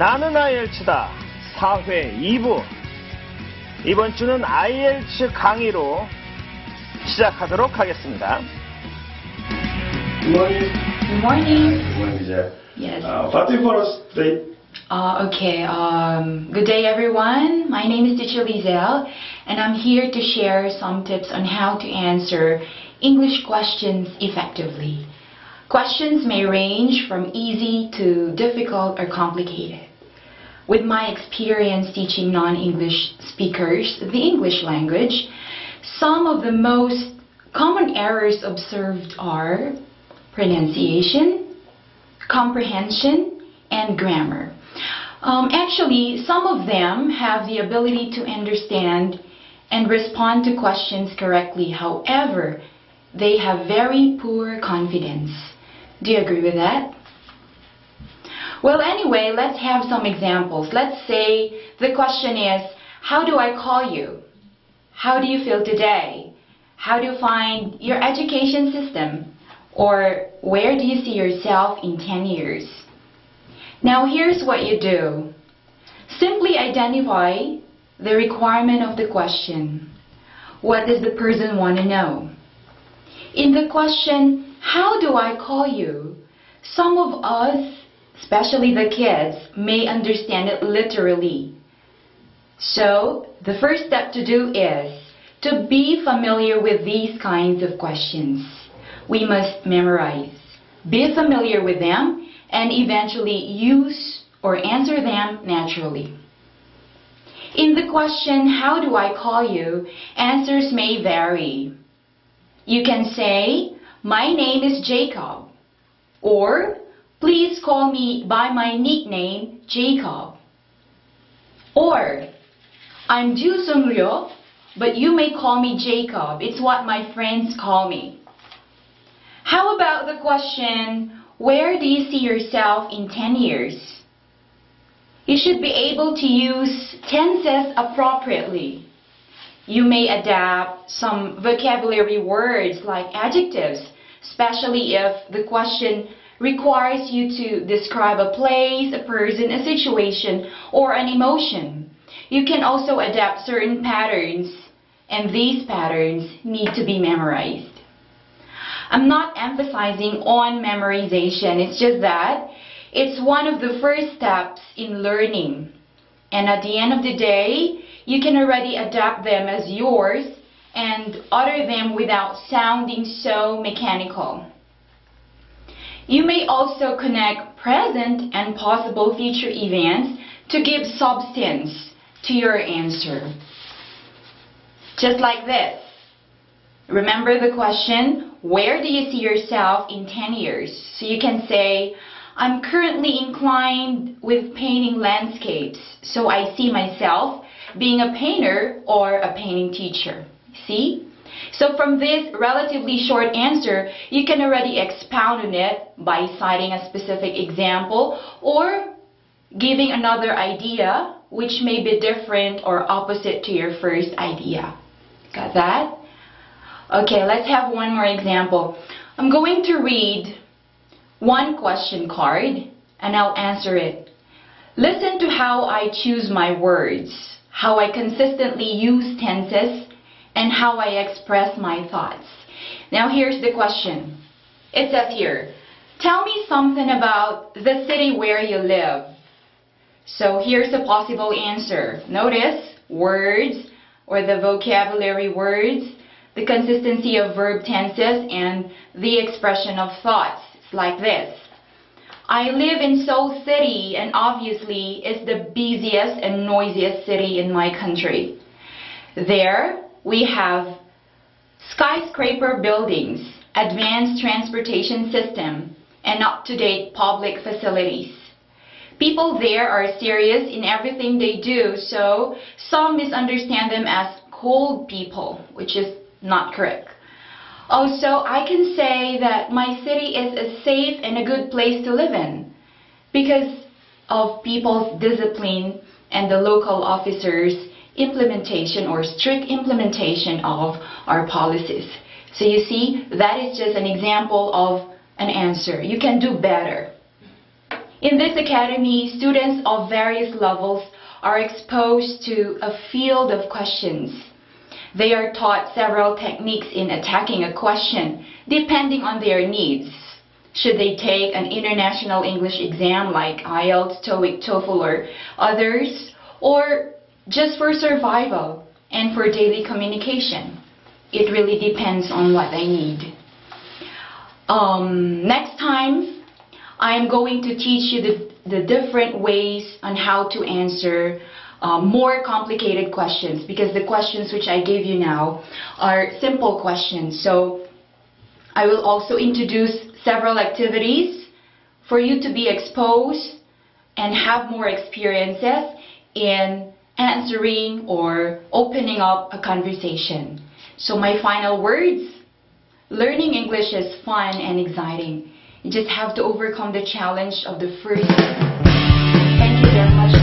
나는 IEL츠다 4회 2부 이번 주는 IEL츠 강의로 시작하도록 하겠습니다. Good morning. Good morning. Good morning, Vijay. Yes. Uh, what do you for us today? Uh, okay. Um, good day, everyone. My name is Teacher Lizelle, and I'm here to share some tips on how to answer English questions effectively. Questions may range from easy to difficult or complicated. With my experience teaching non-English speakers the English language, some of the most common errors observed are pronunciation, comprehension, and grammar. Um, actually, some of them have the ability to understand and respond to questions correctly. However, they have very poor confidence. Do you agree with that? Well, anyway, let's have some examples. Let's say the question is, how do I call you? How do you feel today? How do you find your education system? Or where do you see yourself in 10 years? Now here's what you do. Simply identify the requirement of the question. What does the person want to know? In the question, how do I call you? Some of us, especially the kids, may understand it literally. So, the first step to do is to be familiar with these kinds of questions. We must memorize, be familiar with them, and eventually use or answer them naturally. In the question, how do I call you? Answers may vary. You can say, my name is Jacob. Or, please call me by my nickname, Jacob. Or, I'm Ju Sung Ryo, but you may call me Jacob. It's what my friends call me. How about the question, where do you see yourself in 10 years? You should be able to use tenses appropriately. You may adapt some vocabulary words like adjectives, especially if the question requires you to describe a place, a person, a situation, or an emotion. You can also adapt certain patterns, and these patterns need to be memorized. I'm not emphasizing on memorization, it's just that it's one of the first steps in learning. And at the end of the day, you can already adapt them as yours and utter them without sounding so mechanical. You may also connect present and possible future events to give substance to your answer. Just like this. Remember the question, where do you see yourself in 10 years? So you can say, I'm currently inclined with painting landscapes, so I see myself being a painter or a painting teacher. See? So from this relatively short answer, you can already expound on it by citing a specific example or giving another idea which may be different or opposite to your first idea. Got that? Okay, let's have one more example. I'm going to read one question card and I'll answer it. Listen to how I choose my words, how I consistently use tenses, and how I express my thoughts. Now here's the question. It says here, tell me something about the city where you live. So here's a possible answer. Notice words or the vocabulary words, the consistency of verb tenses, and the expression of thoughts. It's like this. I live in Seoul City and obviously it's the busiest and noisiest city in my country. There we have skyscraper buildings, advanced transportation system, and up-to-date public facilities. People there are serious in everything they do, so some misunderstand them as cold people, which is not correct. Also, I can say that my city is a safe and a good place to live in because of people's discipline and the local officers' implementation or strict implementation of our policies. So you see, that is just an example of an answer. You can do better. In this academy, students of various levels are exposed to a field of questions. They are taught several techniques in attacking a question depending on their needs. Should they take an international English exam like IELTS, TOEIC, TOEFL, or others, or just for survival and for daily communication? It really depends on what I need. Um, next time, I am going to teach you the, the different ways on how to answer uh, more complicated questions because the questions which I gave you now are simple questions. So I will also introduce several activities for you to be exposed and have more experiences in answering or opening up a conversation. So my final words, learning English is fun and exciting. You just have to overcome the challenge of the first. Thank you very much.